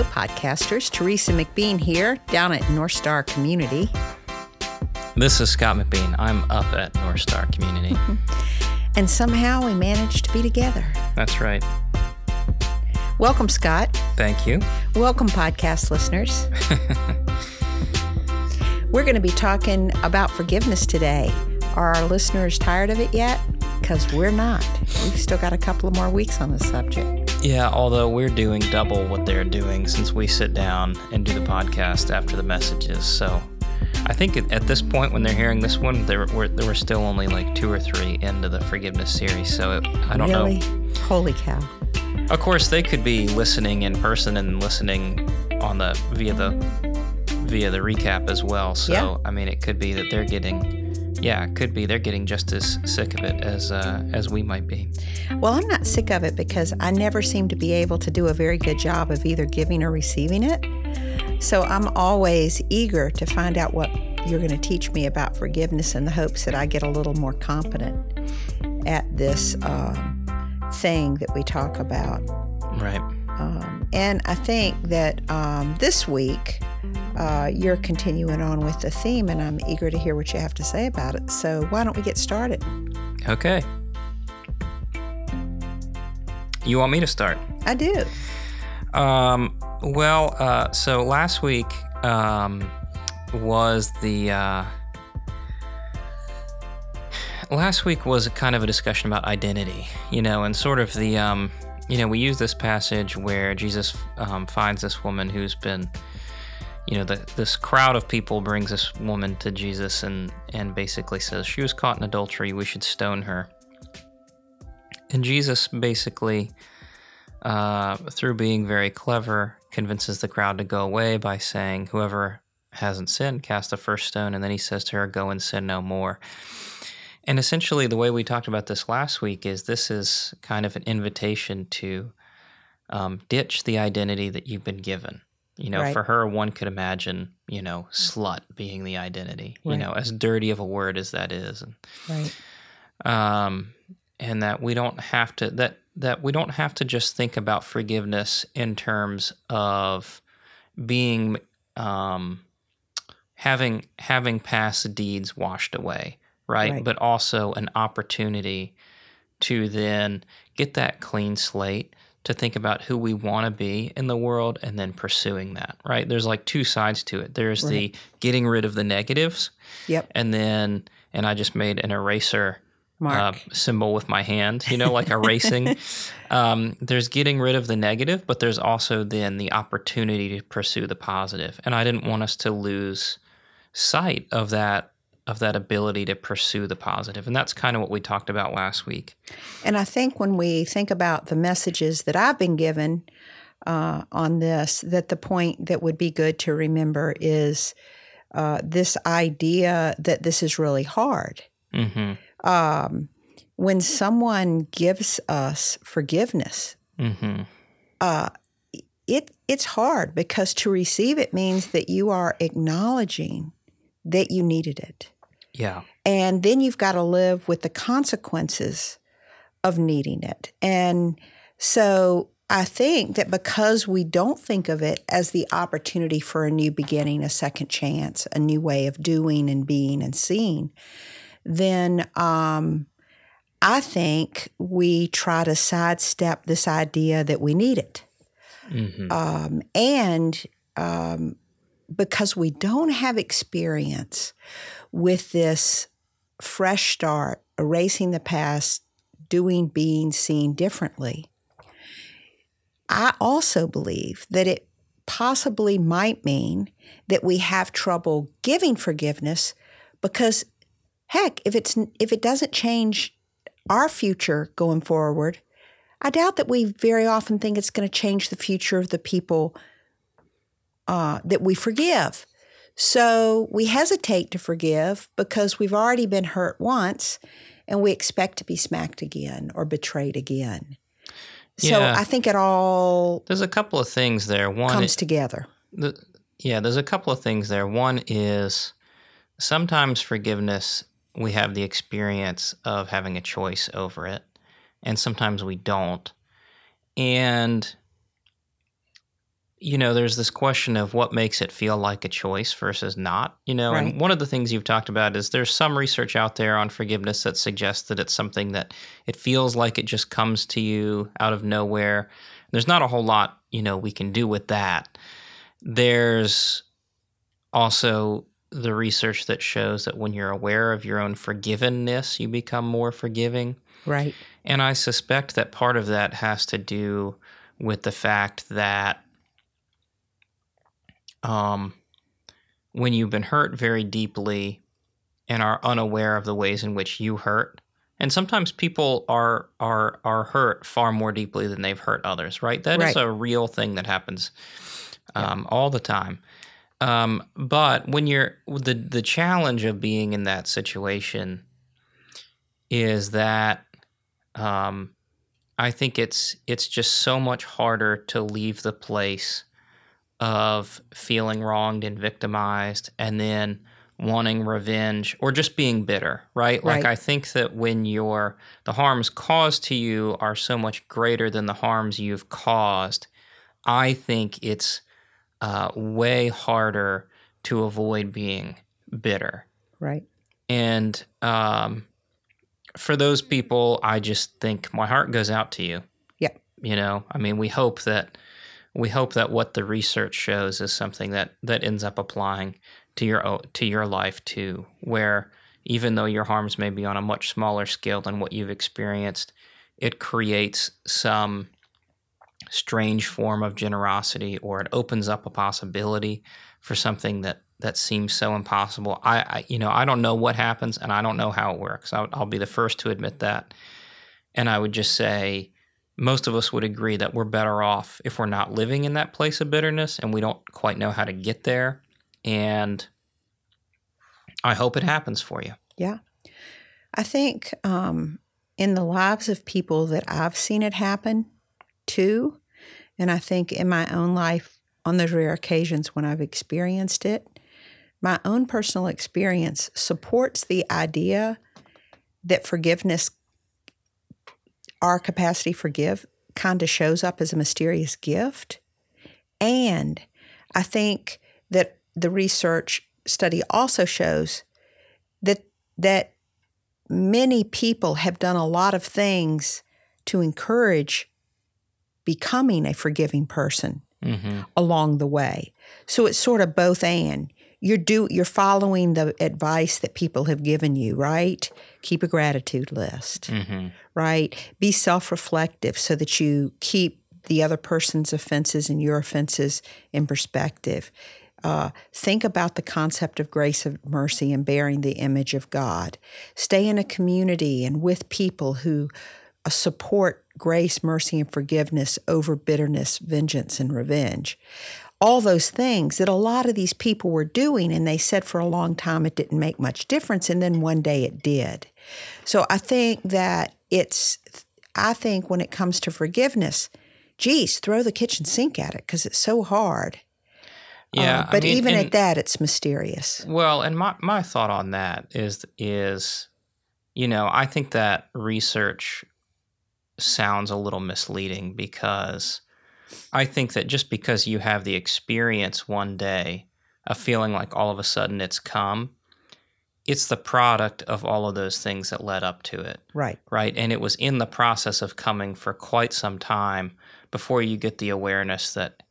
Hello, podcasters. Teresa McBean here, down at North Star Community. This is Scott McBean. I'm up at North Star Community. And somehow we managed to be together. That's right. Welcome, Scott. Thank you. Welcome, podcast listeners. We're going to be talking about forgiveness today. Are our listeners tired of it yet? Because we're not. We've still got a couple of more weeks on the subject. Yeah, although we're doing double what they're doing since we sit down and do the podcast after the messages. So I think at this point, when they're hearing this one, there were, there were still only like two or three into the forgiveness series. So it, I don't really? know. Holy cow. Of course, they could be listening in person and listening on the via the via the recap as well. So Yeah. I mean, it could be that they're getting, yeah, it could be they're getting just as sick of it as uh, as we might be. Well, I'm not sick of it because I never seem to be able to do a very good job of either giving or receiving it. So I'm always eager to find out what you're going to teach me about forgiveness in the hopes that I get a little more competent at this um, thing that we talk about. Right. Um, and I think that um, this week uh, you're continuing on with the theme, and I'm eager to hear what you have to say about it. So why don't we get started? Okay. You want me to start? I do. Um, well, uh, so last week um, was the. Uh, last week was kind of a discussion about identity, you know, and sort of the. Um, you know, we use this passage where Jesus um, finds this woman who's been. You know, the, this crowd of people brings this woman to Jesus and, and basically says, She was caught in adultery, we should stone her. And Jesus basically uh, through being very clever, convinces the crowd to go away by saying, Whoever hasn't sinned, cast the first stone. And then he says to her, Go and sin no more. And essentially, the way we talked about this last week is this is kind of an invitation to um, ditch the identity that you've been given. You know, Right. for her, one could imagine, you know, slut being the identity, you know, as dirty of a word as that is. And Right. um, and that we don't have to that that we don't have to just think about forgiveness in terms of being um, having having past deeds washed away, right? Right. But also an opportunity to then get that clean slate to think about who we want to be in the world and then pursuing that, right? There's like two sides to it. There's the getting rid of the negatives Yep. and then and I just made an eraser uh, symbol with my hand, you know, like erasing. um, there's getting rid of the negative, but there's also then the opportunity to pursue the positive. And I didn't want us to lose sight of that of that ability to pursue the positive. And that's kind of what we talked about last week. And I think when we think about the messages that I've been given uh, on this, that the point that would be good to remember is uh, this idea that this is really hard. hmm Um, when someone gives us forgiveness, hmm uh, it it's hard because to receive it means that you are acknowledging that you needed it. Yeah. And then you've got to live with the consequences of needing it. And so I think that because we don't think of it as the opportunity for a new beginning, a second chance, a new way of doing and being and seeing, then um, I think we try to sidestep this idea that we need it. hmm Um, and um, because we don't have experience with this fresh start, erasing the past, doing, being, seen differently, I also believe that it possibly might mean that we have trouble giving forgiveness because heck if it's if it doesn't change our future going forward I doubt that we very often think it's going to change the future of the people uh, that we forgive. So we hesitate to forgive because we've already been hurt once and we expect to be smacked again or betrayed again. So Yeah. I think it all There's a couple of things there. One comes together. the, yeah, there's a couple of things there. One is sometimes forgiveness, we have the experience of having a choice over it, and sometimes we don't. And you know, there's this question of what makes it feel like a choice versus not, you know, Right. and one of the things you've talked about is there's some research out there on forgiveness that suggests that it's something that it feels like it just comes to you out of nowhere. There's not a whole lot, you know, we can do with that. There's also the research that shows that when you're aware of your own forgivenness, you become more forgiving. Right. And I suspect that part of that has to do with the fact that um, when you've been hurt very deeply and are unaware of the ways in which you hurt, and sometimes people are are are hurt far more deeply than they've hurt others, right? That is Right. a real thing that happens um, all the time. Um, but when you're the the challenge of being in that situation is that um, I think it's it's just so much harder to leave the place of feeling wronged and victimized, and then wanting revenge or just being bitter, right? Like I think that when your the harms caused to you are so much greater than the harms you've caused, I think it's uh, way harder to avoid being bitter. Right. And um, for those people, I just think my heart goes out to you. Yeah. You know, I mean, we hope that we hope that what the research shows is something that that ends up applying to your to your life too, where even though your harms may be on a much smaller scale than what you've experienced, it creates some strange form of generosity or it opens up a possibility for something that that seems so impossible. I, I you know I don't know what happens and I don't know how it works. I'll, I'll be the first to admit that. And I would just say most of us would agree that we're better off if we're not living in that place of bitterness and we don't quite know how to get there. And I hope it happens for you. Yeah. I think um, in the lives of people that I've seen it happen to, and I think in my own life, on those rare occasions when I've experienced it, my own personal experience supports the idea that forgiveness, our capacity for give kind of shows up as a mysterious gift. And I think that the research study also shows that that many people have done a lot of things to encourage becoming a forgiving person Mm-hmm. along the way. So it's sort of both and. You're do you're following the advice that people have given you, right? Keep a gratitude list, Mm-hmm. right? Be self-reflective so that you keep the other person's offenses and your offenses in perspective. Uh, think about the concept of grace of mercy and bearing the image of God. Stay in a community and with people who uh, support grace, mercy, and forgiveness over bitterness, vengeance, and revenge. All those things that a lot of these people were doing, and they said for a long time it didn't make much difference, and then one day it did. So I think that it's, I think when it comes to forgiveness, geez, throw the kitchen sink at it because it's so hard. Yeah, um, I but mean, even and- at that, it's mysterious. Well, and my, my thought on that is is, you know, I think that research sounds a little misleading because I think that just because you have the experience one day of feeling like all of a sudden it's come, it's the product of all of those things that led up to it, Right. right? And it was in the process of coming for quite some time before you get the awareness that,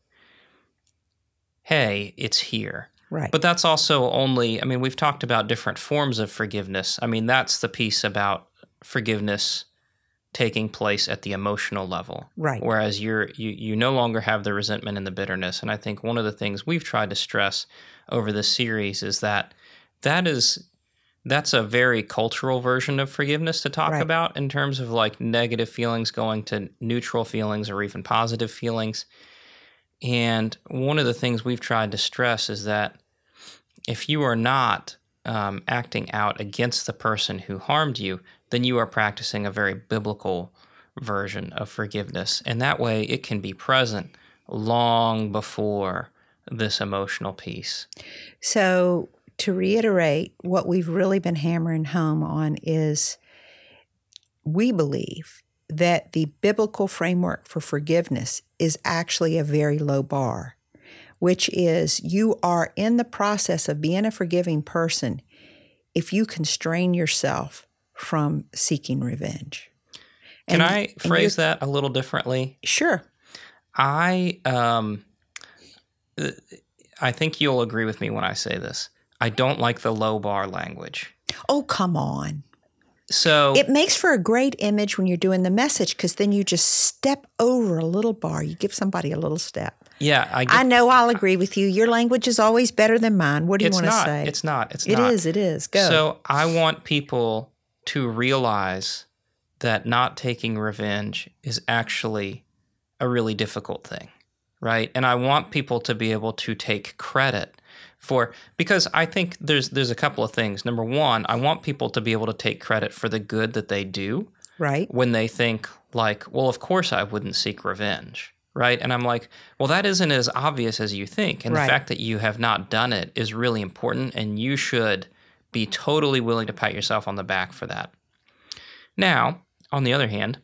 hey, it's here. Right. But that's also only, I mean, we've talked about different forms of forgiveness. I mean, that's the piece about forgiveness taking place at the emotional level. right. Whereas you're you you no longer have the resentment and the bitterness. And I think one of the things we've tried to stress over this series is that that is that's a very cultural version of forgiveness to talk Right. about in terms of like negative feelings going to neutral feelings or even positive feelings. And one of the things we've tried to stress is that if you are not um, acting out against the person who harmed you, then you are practicing a very biblical version of forgiveness. And that way it can be present long before this emotional piece. So, to reiterate, what we've really been hammering home on is we believe that the biblical framework for forgiveness is actually a very low bar. Which is you are in the process of being a forgiving person if you constrain yourself from seeking revenge. Can I phrase that a little differently? Sure. I um, uh, I think you'll agree with me when I say this. I don't like the low bar language. Oh, come on. So It makes for a great image when you're doing the message because then you just step over a little bar. You give somebody a little step. Yeah, I, I know I'll agree with you. Your language is always better than mine. What do you want to say? It's not. It's It not. is, It is. Go. So I want people to realize that not taking revenge is actually a really difficult thing, right? And I want people to be able to take credit for because I think there's there's a couple of things. Number one, I want people to be able to take credit for the good that they do right. when they think like, well, of course I wouldn't seek revenge, right? And I'm like, well, that isn't as obvious as you think, and Right. the fact that you have not done it is really important, and you should be totally willing to pat yourself on the back for that. Now, on the other hand,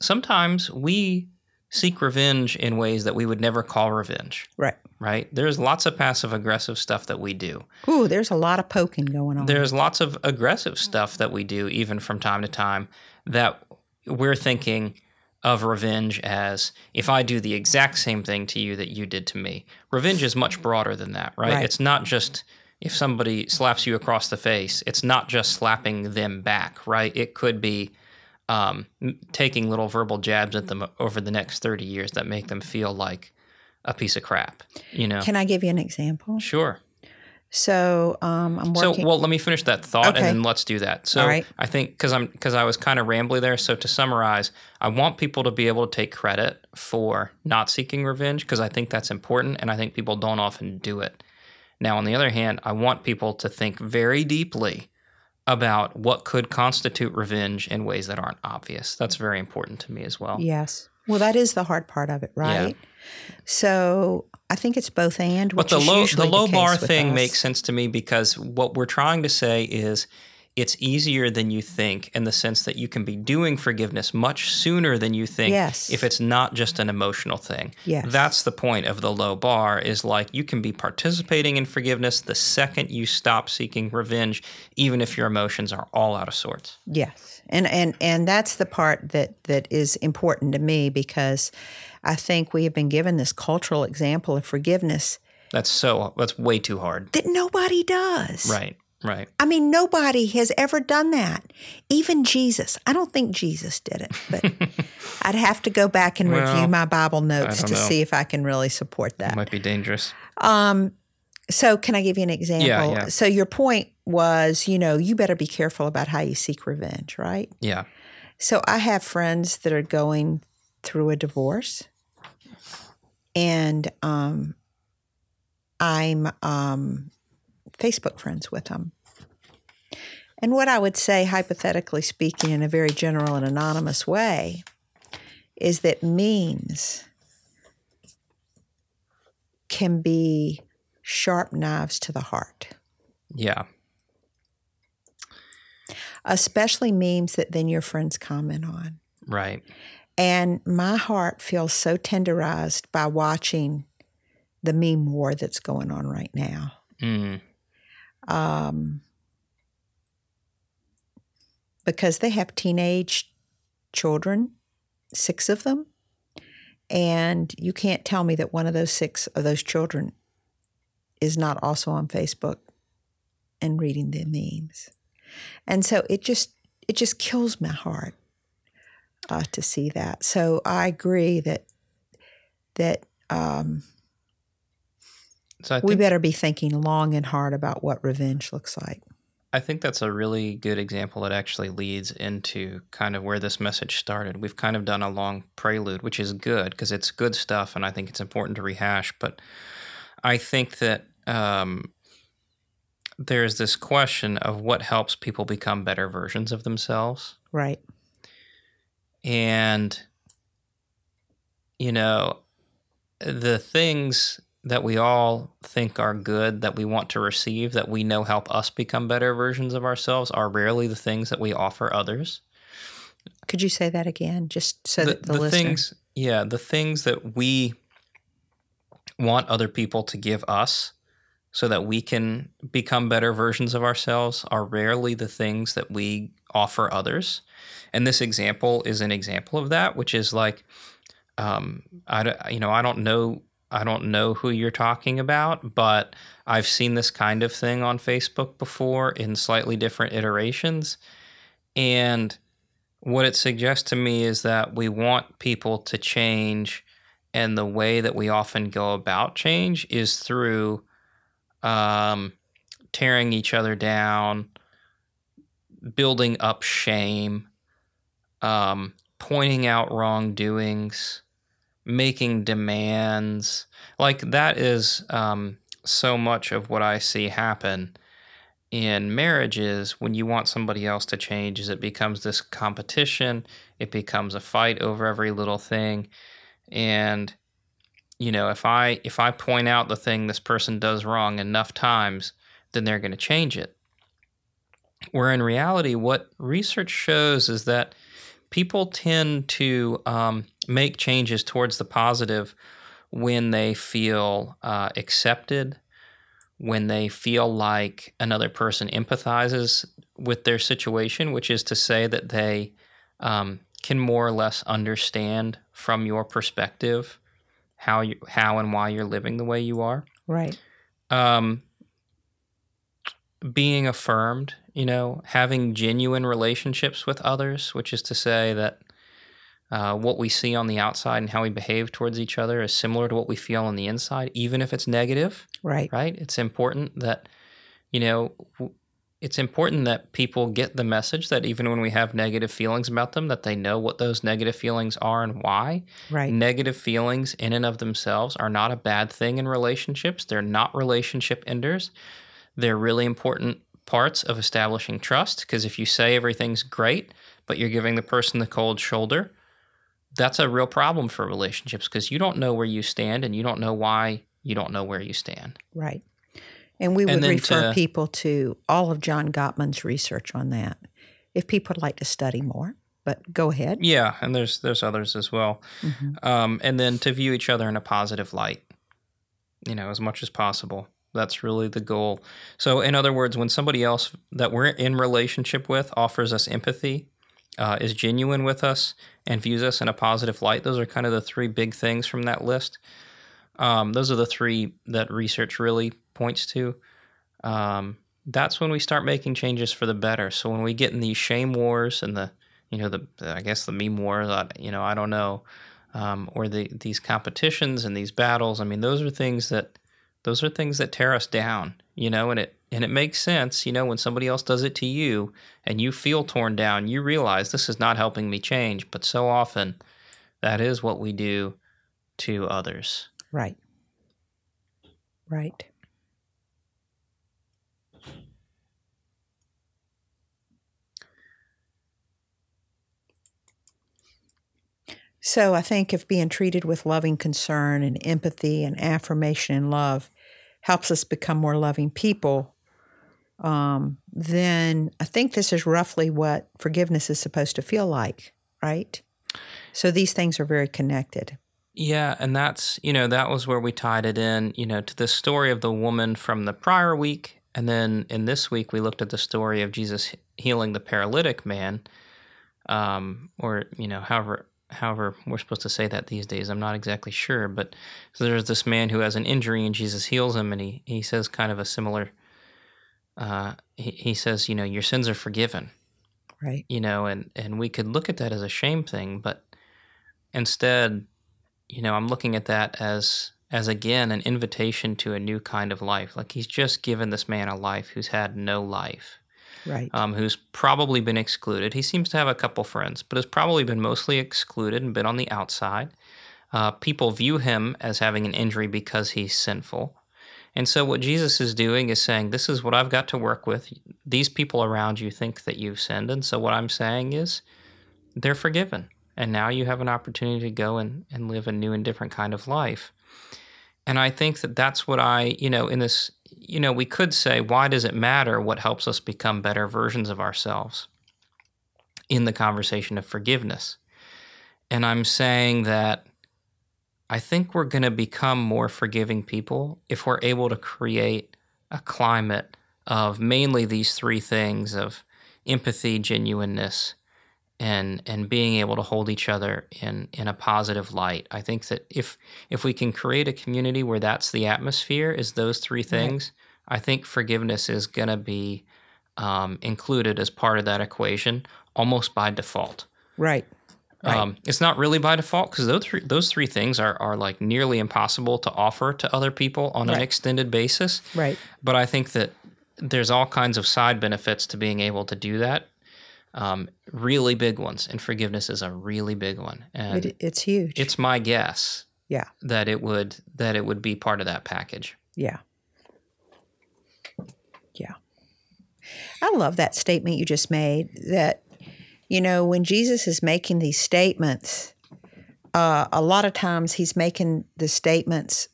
sometimes we seek revenge in ways that we would never call revenge, Right. right? There's lots of passive aggressive stuff that we do. Ooh, there's a lot of poking going on. There's lots of aggressive stuff that we do, even from time to time, that we're thinking of revenge as if I do the exact same thing to you that you did to me. Revenge is much broader than that, right? Right. It's not just if somebody slaps you across the face, it's not just slapping them back, right? It could be um, taking little verbal jabs at them over the next 30 years that make them feel like a piece of crap, you know? Can I give you an example? sure. So um, I'm working. So, well, let me finish that thought, Okay. and then let's do that. So, right. I think because I'm because I was kind of rambly there. So, to summarize, I want people to be able to take credit for not seeking revenge because I think that's important, and I think people don't often do it. Now, on the other hand, I want people to think very deeply about what could constitute revenge in ways that aren't obvious. That's very important to me as well. yes. Well, that is the hard part of it, right? So I think it's both and. But Which the is low the low case bar thing us. makes sense to me because what we're trying to say is it's easier than you think in the sense that you can be doing forgiveness much sooner than you think Yes. if it's not just an emotional thing. Yes. That's the point of the low bar is like you can be participating in forgiveness the second you stop seeking revenge even if your emotions are all out of sorts. Yes. And and and that's the part that that is important to me because I think we have been given this cultural example of forgiveness That's so that's way too hard. that nobody does. Right. Right. I mean, nobody has ever done that. Even Jesus. I don't think Jesus did it, but I'd have to go back and Well, review my Bible notes to know. see if I can really support that. Might be dangerous. Um, so can I give you an example? yeah. So your point was, you know, you better be careful about how you seek revenge, right? Yeah. So I have friends that are going through a divorce, and um, I'm um, Facebook friends with them. And what I would say, hypothetically speaking, in a very general and anonymous way, is that means can be sharp knives to the heart, Yeah. especially memes that then your friends comment on. Right. And my heart feels so tenderized by watching the meme war that's going on right now. Mm. Um, because they have teenage children, six of them. And you can't tell me that one of those six of those children is not also on Facebook and reading the memes. And so it just it just kills my heart uh, to see that. So I agree that that um, So I we better be thinking long and hard about what revenge looks like. I think that's a really good example that actually leads into kind of where this message started. We've kind of done a long prelude, which is good because it's good stuff, and I think it's important to rehash. But I think that um, there's this question of what helps people become better versions of themselves. Right. And, you know, the things that we all think are good that we want to receive that we know help us become better versions of ourselves are rarely the things that we offer others. Could you say that again, just so the, that the, the listener? things, yeah, the things that we want other people to give us so that we can become better versions of ourselves are rarely the things that we offer others. And this example is an example of that, which is like, um, I you know I don't know I don't know who you're talking about, but I've seen this kind of thing on Facebook before in slightly different iterations, and what it suggests to me is that we want people to change, and the way that we often go about change is through um, tearing each other down, building up shame, um, pointing out wrongdoings, making demands. Like that is um, so much of what I see happen in marriages. When you want somebody else to change is it becomes this competition it becomes a fight over every little thing. And you know if i if i point out the thing this person does wrong enough times then they're going to change it where in reality, what research shows is that people tend to um, make changes towards the positive when they feel uh, accepted, when they feel like another person empathizes with their situation, which is to say that they um, can more or less understand from your perspective how you how and why you're living the way you are. Right. Um, being affirmed, you know, having genuine relationships with others, which is to say that uh, what we see on the outside and how we behave towards each other is similar to what we feel on the inside, even if it's negative. Right. Right. It's important that, you know, it's important that people get the message that even when we have negative feelings about them, that they know what those negative feelings are and why. Right. Negative feelings in and of themselves are not a bad thing in relationships. They're not relationship enders. They're really important parts of establishing trust because if you say everything's great, but you're giving the person the cold shoulder, that's a real problem for relationships because you don't know where you stand and you don't know why you don't know where you stand. Right. And we would and refer to, people to all of John Gottman's research on that if people would like to study more. But go ahead. Yeah, and there's there's others as well. Mm-hmm. Um, and then to view each other in a positive light, you know, as much as possible. That's really the goal. So, in other words, when somebody else that we're in relationship with offers us empathy, uh, is genuine with us, and views us in a positive light, those are kind of the three big things from that list. Um, those are the three that research really points to. Um, that's when we start making changes for the better. So when we get in these shame wars and the, you know, the I guess the meme wars, you know, I don't know, um, or the these competitions and these battles. I mean, those are things that those are things that tear us down, you know, and it and it makes sense, you know, when somebody else does it to you and you feel torn down, you realize this is not helping me change, but so often that is what we do to others. Right. Right. So I think if being treated with loving concern and empathy and affirmation and love helps us become more loving people, um, then I think this is roughly what forgiveness is supposed to feel like, right? So these things are very connected. Yeah, and that's, you know, that was where we tied it in, you know, to the story of the woman from the prior week. And then in this week, we looked at the story of Jesus healing the paralytic man, um, or, you know, however however we're supposed to say that these days i'm not exactly sure but so there's this man who has an injury and jesus heals him and he, he says kind of a similar uh, he, he says you know your sins are forgiven right. you know and and we could look at that as a shame thing but instead you know i'm looking at that as as again an invitation to a new kind of life. Like he's just given this man a life who's had no life right. um, who's probably been excluded. He seems to have a couple friends, but has probably been mostly excluded and been on the outside. Uh, people view him as having an injury because he's sinful. And so, what Jesus is doing is saying, This is what I've got to work with. These people around you think that you've sinned. And so, what I'm saying is, they're forgiven. And now you have an opportunity to go and, and live a new and different kind of life. And I think that that's what I, you know, in this you know, we could say, why does it matter what helps us become better versions of ourselves in the conversation of forgiveness? And I'm saying that I think we're going to become more forgiving people if we're able to create a climate of mainly these three things of empathy, genuineness, and and being able to hold each other in in a positive light. I think that if if we can create a community where that's the atmosphere is those three things, right. I think forgiveness is going to be um, included as part of that equation almost by default. Right. Right. Um, it's not really by default because those three, those three things are, are like nearly impossible to offer to other people on right. an extended basis. Right. But I think that there's all kinds of side benefits to being able to do that. Um, really big ones, and forgiveness is a really big one. And it, it's huge. It's my guess. Yeah. That it would that it would be part of that package. Yeah. Yeah. I love that statement you just made that you know, when Jesus is making these statements, uh, a lot of times he's making the statements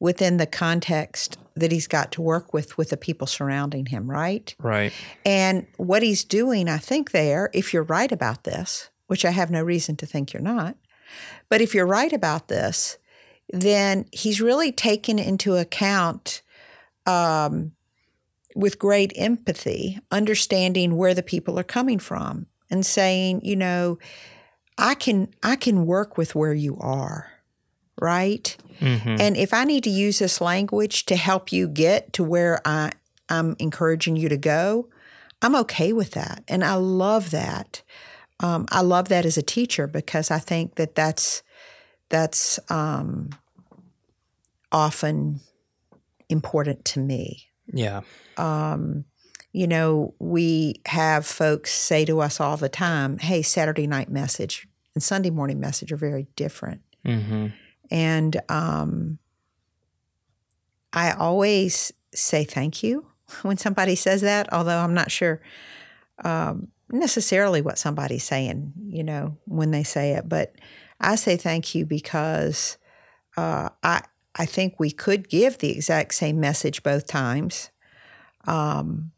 within the context that he's got to work with with the people surrounding him, right? Right. And what he's doing, I think, there, if you're right about this, which I have no reason to think you're not, but if you're right about this, then he's really taken into account um, with great empathy, understanding where the people are coming from and saying, you know, I can I can work with where you are, right? Mm-hmm. And if I need to use this language to help you get to where I I'm encouraging you to go, I'm okay with that, and I love that. Um, I love that as a teacher because I think that that's that's um, often important to me. Yeah. Um, you know, we have folks say to us all the time, hey, Saturday night message and Sunday morning message are very different. Mm-hmm. And um, I always say thank you when somebody says that, although I'm not sure um, necessarily what somebody's saying, you know, when they say it. But I say thank you because uh, I I think we could give the exact same message both times. Um,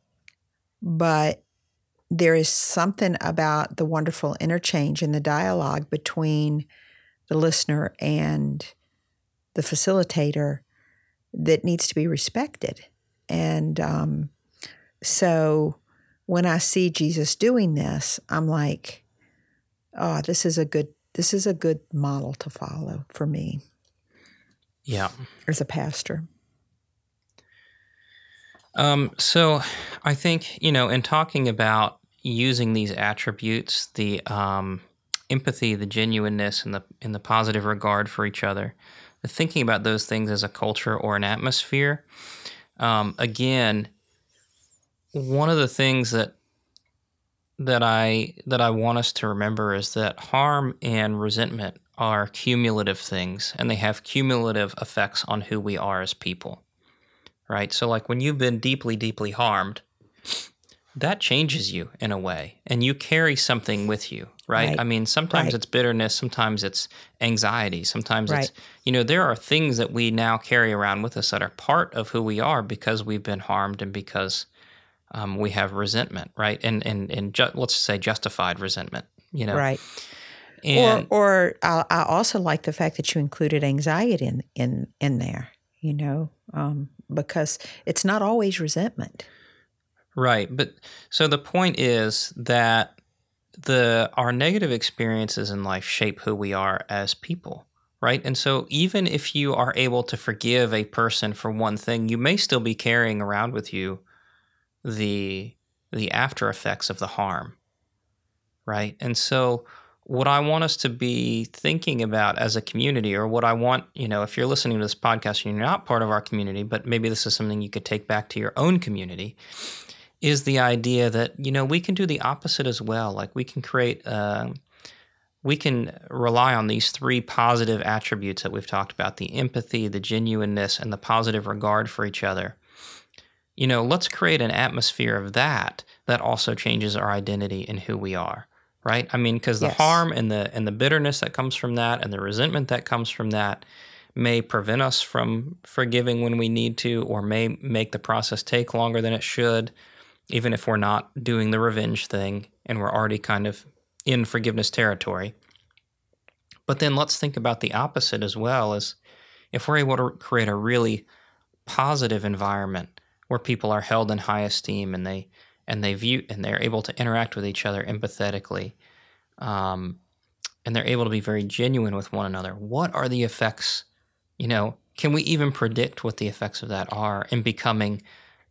but there is something about the wonderful interchange and the dialogue between the listener and the facilitator that needs to be respected. And um, so when I see Jesus doing this, I'm like, oh, this is a good this is a good model to follow for me. Yeah. As a pastor. Um, so I think, you know, in talking about using these attributes, the um, empathy, the genuineness, and the, and the positive regard for each other, thinking about those things as a culture or an atmosphere, um, again, one of the things that that I that I want us to remember is that harm and resentment are cumulative things and they have cumulative effects on who we are as people right? So, like when you've been deeply, deeply harmed, that changes you in a way, and you carry something with you, right? right. I mean, sometimes right. it's bitterness, sometimes it's anxiety, sometimes right. it's, you know, there are things that we now carry around with us that are part of who we are because we've been harmed and because um, we have resentment, right? And and and ju- let's say justified resentment, you know, right. And, or, or I, I also like the fact that you included anxiety in in in there. You know, um, because it's not always resentment. Right. But so the point is that the our negative experiences in life shape who we are as people, right? And so even if you are able to forgive a person for one thing, you may still be carrying around with you the the after effects of the harm. Right? And so what I want us to be thinking about as a community, or what I want, you know, if you're listening to this podcast and you're not part of our community, but maybe this is something you could take back to your own community, is the idea that, you know, we can do the opposite as well. Like we can create, uh, we can rely on these three positive attributes that we've talked about the empathy, the genuineness, and the positive regard for each other. You know, let's create an atmosphere of that that also changes our identity and who we are right? I mean, because the yes. harm and the and the bitterness that comes from that and the resentment that comes from that may prevent us from forgiving when we need to, or may make the process take longer than it should, even if we're not doing the revenge thing and we're already kind of in forgiveness territory. But then let's think about the opposite as well as if we're able to create a really positive environment where people are held in high esteem and they and they view and they're able to interact with each other empathetically um, and they're able to be very genuine with one another what are the effects you know can we even predict what the effects of that are in becoming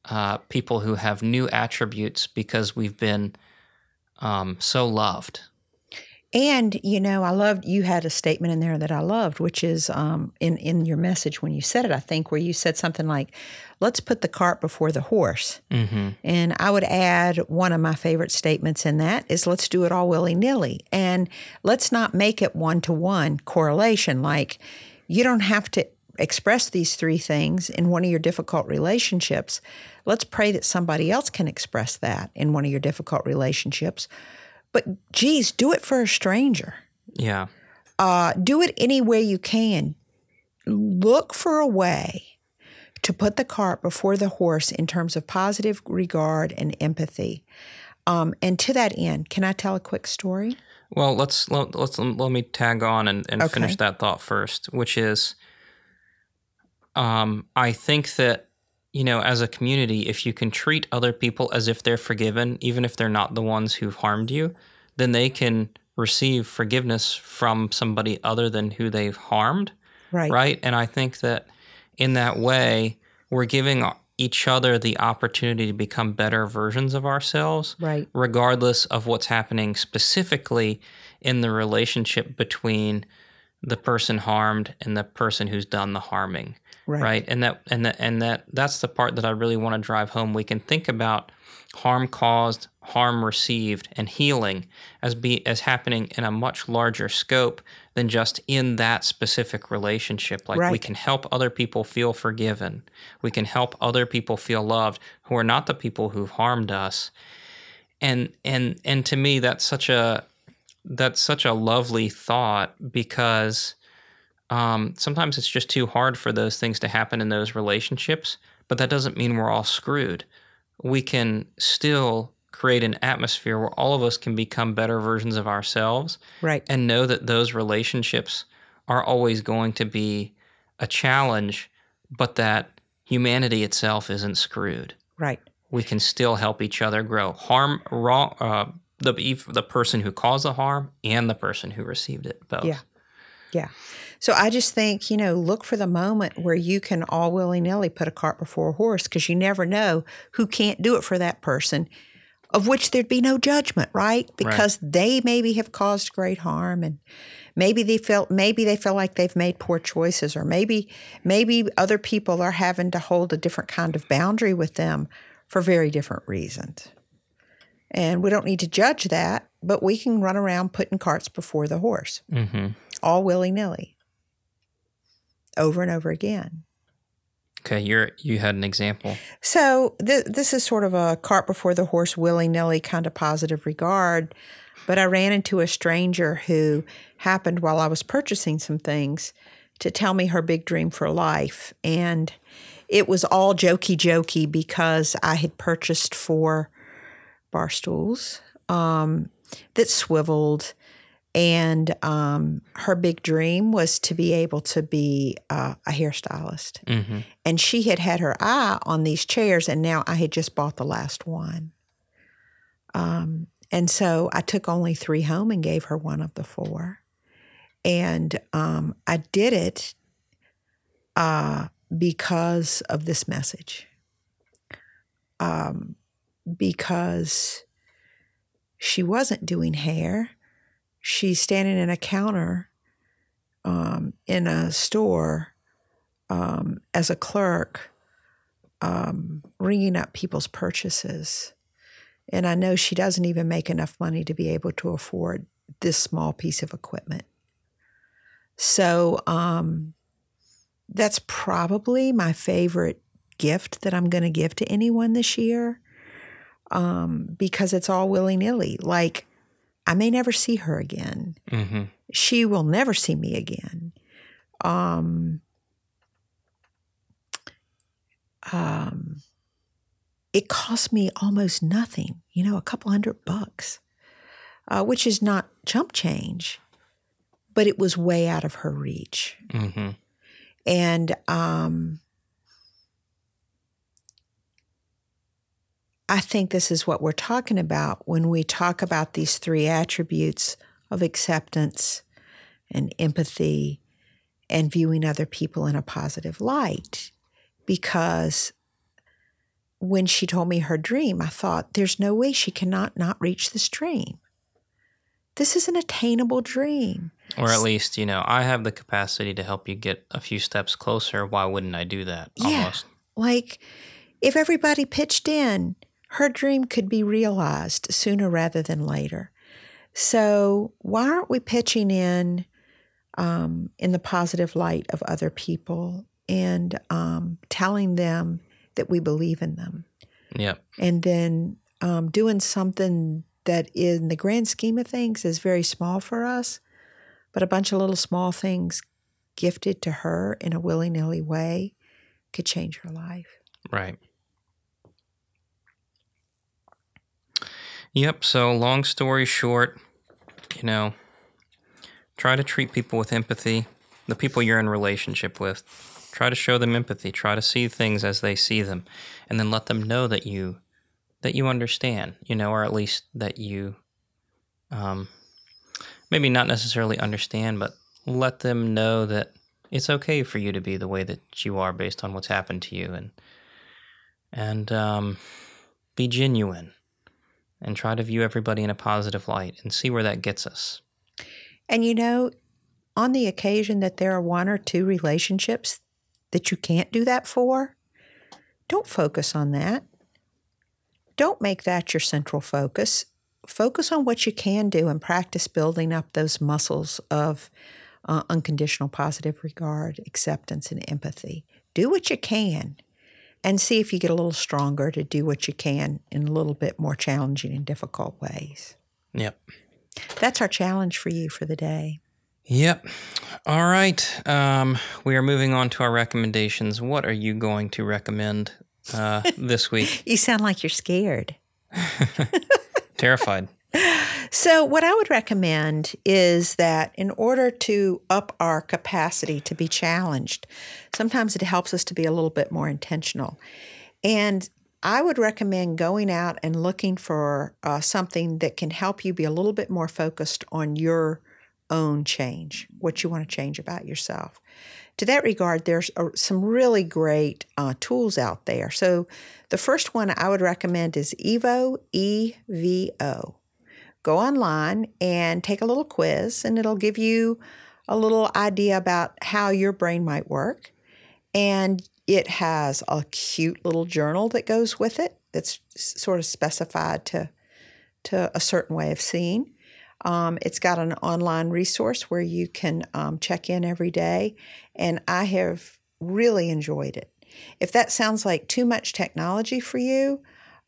uh, people who have new attributes because we've been um, so loved and you know, I loved you had a statement in there that I loved, which is um, in in your message when you said it. I think where you said something like, "Let's put the cart before the horse." Mm-hmm. And I would add one of my favorite statements in that is, "Let's do it all willy nilly," and let's not make it one to one correlation. Like you don't have to express these three things in one of your difficult relationships. Let's pray that somebody else can express that in one of your difficult relationships but geez, do it for a stranger. Yeah. Uh, do it any way you can. Look for a way to put the cart before the horse in terms of positive regard and empathy. Um, and to that end, can I tell a quick story? Well, let's let, let's let me tag on and, and okay. finish that thought first, which is, um, I think that you know, as a community, if you can treat other people as if they're forgiven, even if they're not the ones who've harmed you, then they can receive forgiveness from somebody other than who they've harmed. Right. Right. And I think that in that way, we're giving each other the opportunity to become better versions of ourselves, right. regardless of what's happening specifically in the relationship between the person harmed and the person who's done the harming right. right? And that and that and that that's the part that I really want to drive home. We can think about harm caused, harm received, and healing as be as happening in a much larger scope than just in that specific relationship. Like right. we can help other people feel forgiven. We can help other people feel loved who are not the people who've harmed us. And and and to me that's such a that's such a lovely thought because um, sometimes it's just too hard for those things to happen in those relationships, but that doesn't mean we're all screwed. We can still create an atmosphere where all of us can become better versions of ourselves right. and know that those relationships are always going to be a challenge but that humanity itself isn't screwed. Right. We can still help each other grow. Harm wrong uh, the the person who caused the harm and the person who received it both. Yeah. Yeah so I just think, you know, look for the moment where you can all willy nilly put a cart before a horse because you never know who can't do it for that person, of which there'd be no judgment, right? Because right. they maybe have caused great harm and maybe they felt maybe they feel like they've made poor choices or maybe maybe other people are having to hold a different kind of boundary with them for very different reasons. And we don't need to judge that, but we can run around putting carts before the horse, mm-hmm. all willy nilly over and over again. Okay, you're you had an example. So th- this is sort of a cart before the horse, willy nilly kind of positive regard. But I ran into a stranger who happened while I was purchasing some things to tell me her big dream for life, and it was all jokey jokey because I had purchased four bar stools um, that swiveled and um, her big dream was to be able to be uh, a hairstylist. Mm-hmm. And she had had her eye on these chairs, and now I had just bought the last one. Um, and so I took only three home and gave her one of the four. And um, I did it uh, because of this message. Um, because she wasn't doing hair she's standing in a counter um, in a store um, as a clerk, um, ringing up people's purchases. And I know she doesn't even make enough money to be able to afford this small piece of equipment. So um, that's probably my favorite gift that I'm going to give to anyone this year um, because it's all willy nilly. Like, I may never see her again. Mm-hmm. She will never see me again. Um, um, it cost me almost nothing, you know, a couple hundred bucks, uh, which is not chump change. but it was way out of her reach. Mm-hmm. And um, I think this is what we're talking about when we talk about these three attributes of acceptance and empathy and viewing other people in a positive light. Because when she told me her dream, I thought, there's no way she cannot not reach this dream. This is an attainable dream. Or at least, you know, I have the capacity to help you get a few steps closer. Why wouldn't I do that? Almost. Yeah. Like if everybody pitched in, her dream could be realized sooner rather than later. So why aren't we pitching in um, in the positive light of other people and um, telling them that we believe in them? Yep. And then um, doing something that, in the grand scheme of things, is very small for us, but a bunch of little small things gifted to her in a willy nilly way could change her life. Right. Yep. So, long story short, you know, try to treat people with empathy. The people you're in relationship with, try to show them empathy. Try to see things as they see them, and then let them know that you that you understand. You know, or at least that you, um, maybe not necessarily understand, but let them know that it's okay for you to be the way that you are based on what's happened to you, and and um, be genuine and try to view everybody in a positive light and see where that gets us. And you know, on the occasion that there are one or two relationships that you can't do that for, don't focus on that. Don't make that your central focus. Focus on what you can do and practice building up those muscles of uh, unconditional positive regard, acceptance, and empathy. Do what you can and see if you get a little stronger to do what you can in a little bit more challenging and difficult ways. Yep. That's our challenge for you for the day. Yep. All right. Um, we are moving on to our recommendations. What are you going to recommend uh, this week? you sound like you're scared. Terrified. So, what I would recommend is that in order to up our capacity to be challenged, sometimes it helps us to be a little bit more intentional. And I would recommend going out and looking for uh, something that can help you be a little bit more focused on your own change, what you want to change about yourself. To that regard, there's some really great uh, tools out there. So, the first one I would recommend is Evo, E V O go online and take a little quiz, and it'll give you a little idea about how your brain might work. And it has a cute little journal that goes with it that's sort of specified to, to a certain way of seeing. Um, it's got an online resource where you can um, check in every day, and I have really enjoyed it. If that sounds like too much technology for you,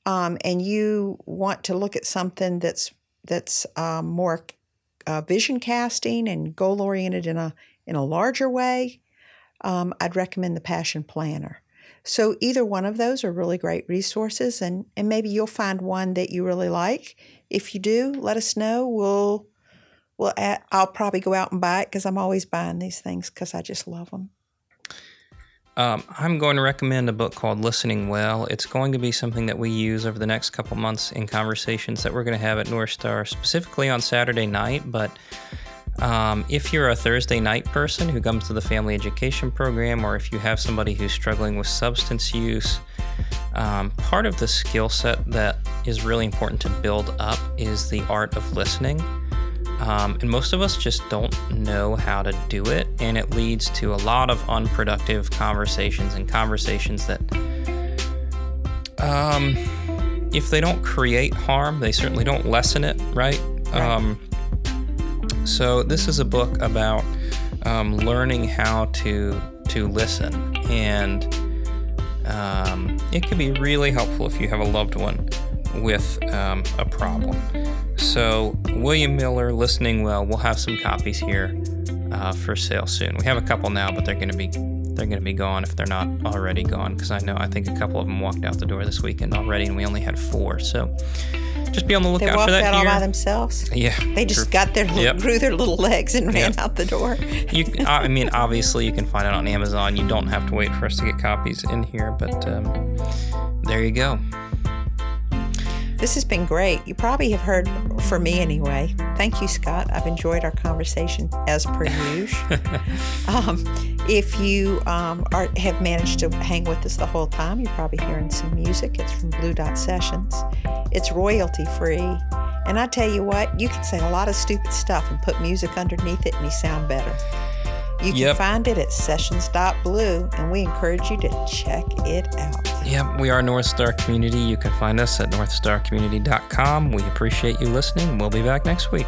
um, and you want to look at something that's that's um, more uh, vision casting and goal oriented in a in a larger way, um, I'd recommend the Passion Planner. So either one of those are really great resources, and and maybe you'll find one that you really like. If you do, let us know. We'll well, I'll probably go out and buy it because I'm always buying these things because I just love them. Um, I'm going to recommend a book called Listening Well. It's going to be something that we use over the next couple months in conversations that we're going to have at North Star, specifically on Saturday night. But um, if you're a Thursday night person who comes to the family education program, or if you have somebody who's struggling with substance use, um, part of the skill set that is really important to build up is the art of listening. Um, and most of us just don't know how to do it. And it leads to a lot of unproductive conversations and conversations that, um, if they don't create harm, they certainly don't lessen it, right? right. Um, so this is a book about um, learning how to to listen, and um, it can be really helpful if you have a loved one with um, a problem. So, William Miller, Listening Well, we'll have some copies here uh, for sale soon. We have a couple now, but they're going to be they're going to be gone if they're not already gone. Because I know I think a couple of them walked out the door this weekend already, and we only had four. So, just be on the lookout for that out all by themselves. yeah, They just got their Yep. grew their little legs and ran Yep. out the door. You, I mean, obviously, you can find it on Amazon. You don't have to wait for us to get copies in here, but um, there you go. This has been great. You probably have heard, for me anyway. Thank you, Scott. I've enjoyed our conversation as per usual. um, if you um, are, have managed to hang with us the whole time, you're probably hearing some music. It's from Blue Dot Sessions. It's royalty free. And I tell you what, you can say a lot of stupid stuff and put music underneath it and you sound better. You can Yep. find it at sessions.blue, and we encourage you to check it out. Yep, we are North Star Community. You can find us at northstarcommunity.com. We appreciate you listening. We'll be back next week.